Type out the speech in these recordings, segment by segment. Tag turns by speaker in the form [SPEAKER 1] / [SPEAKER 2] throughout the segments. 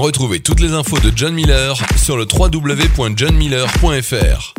[SPEAKER 1] Retrouvez toutes les infos de John Miller sur le www.johnmiller.fr.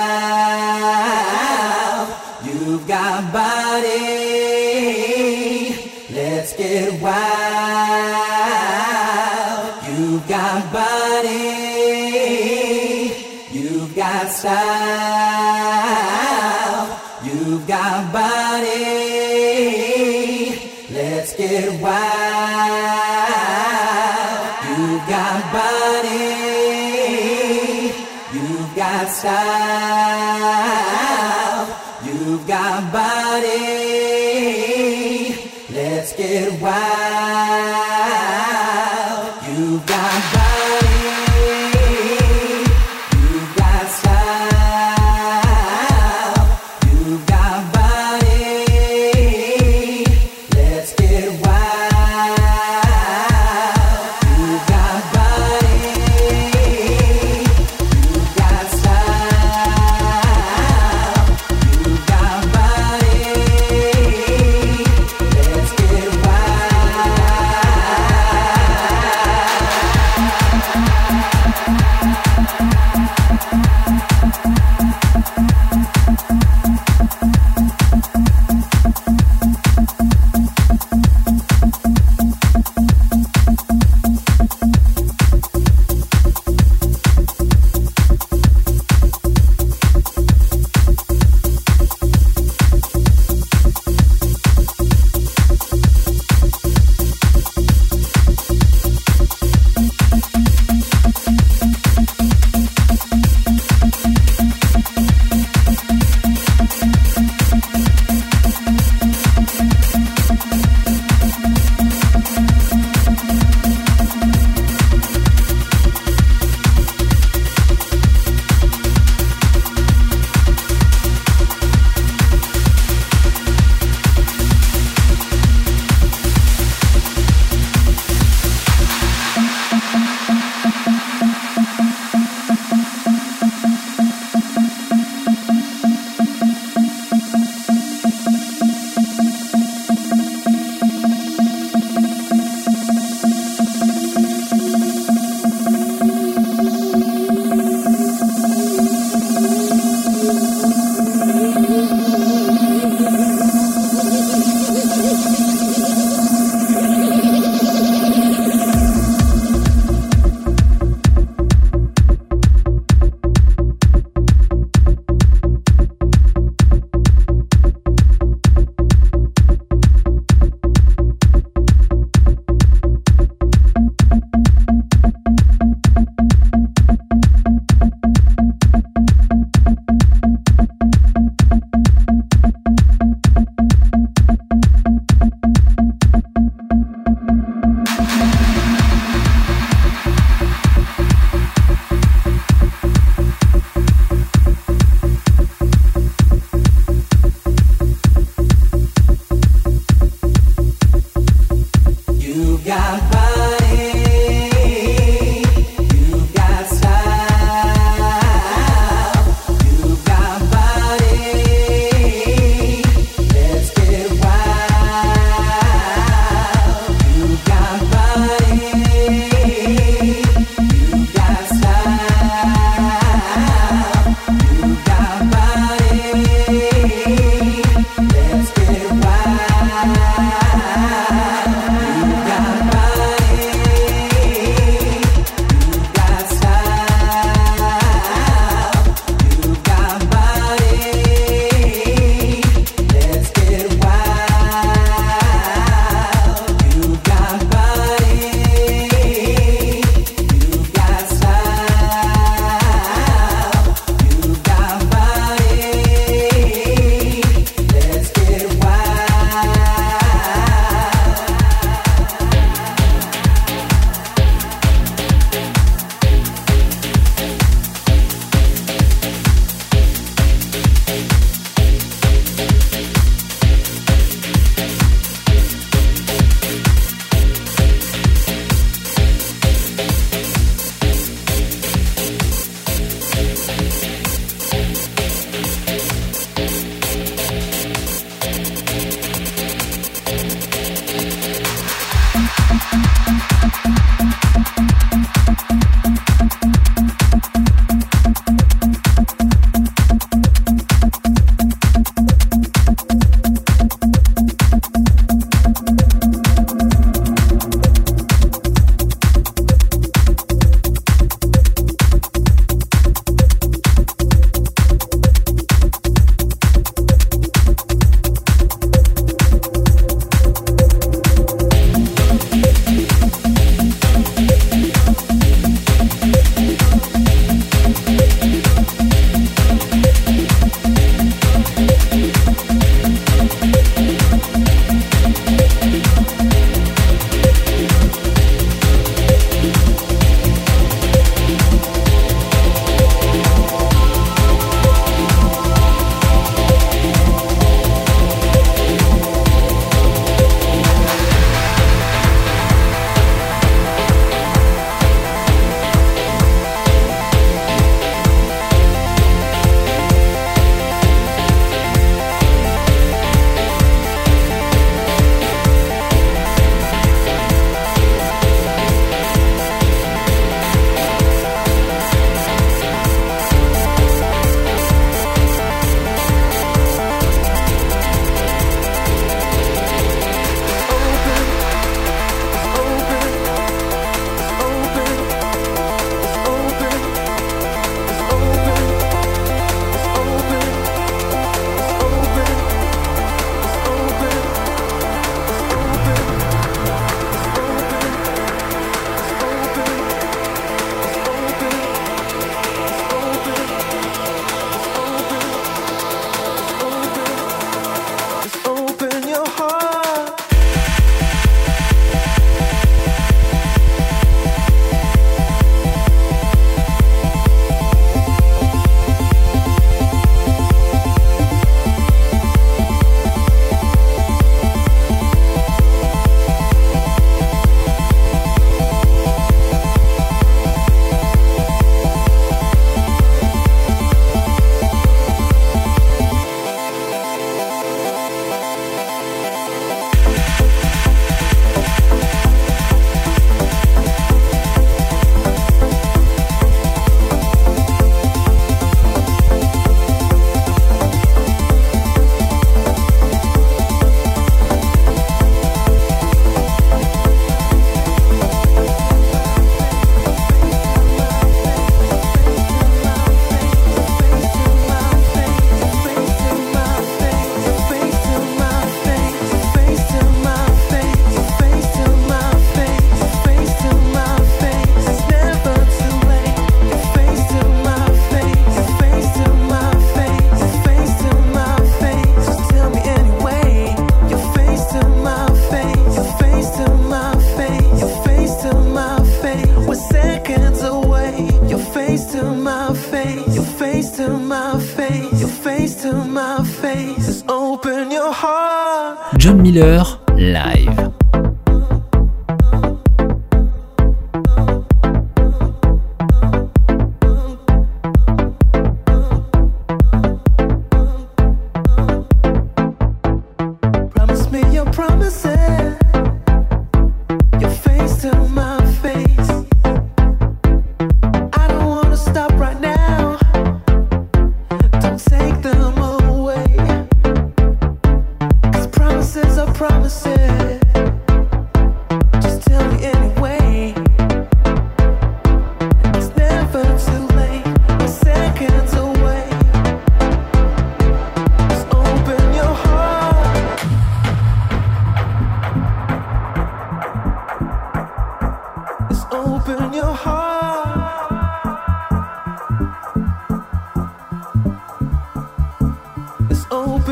[SPEAKER 2] Wild, You've got body. Let's get wild. You've got body. You've got style.
[SPEAKER 3] outside.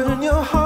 [SPEAKER 3] Open your heart.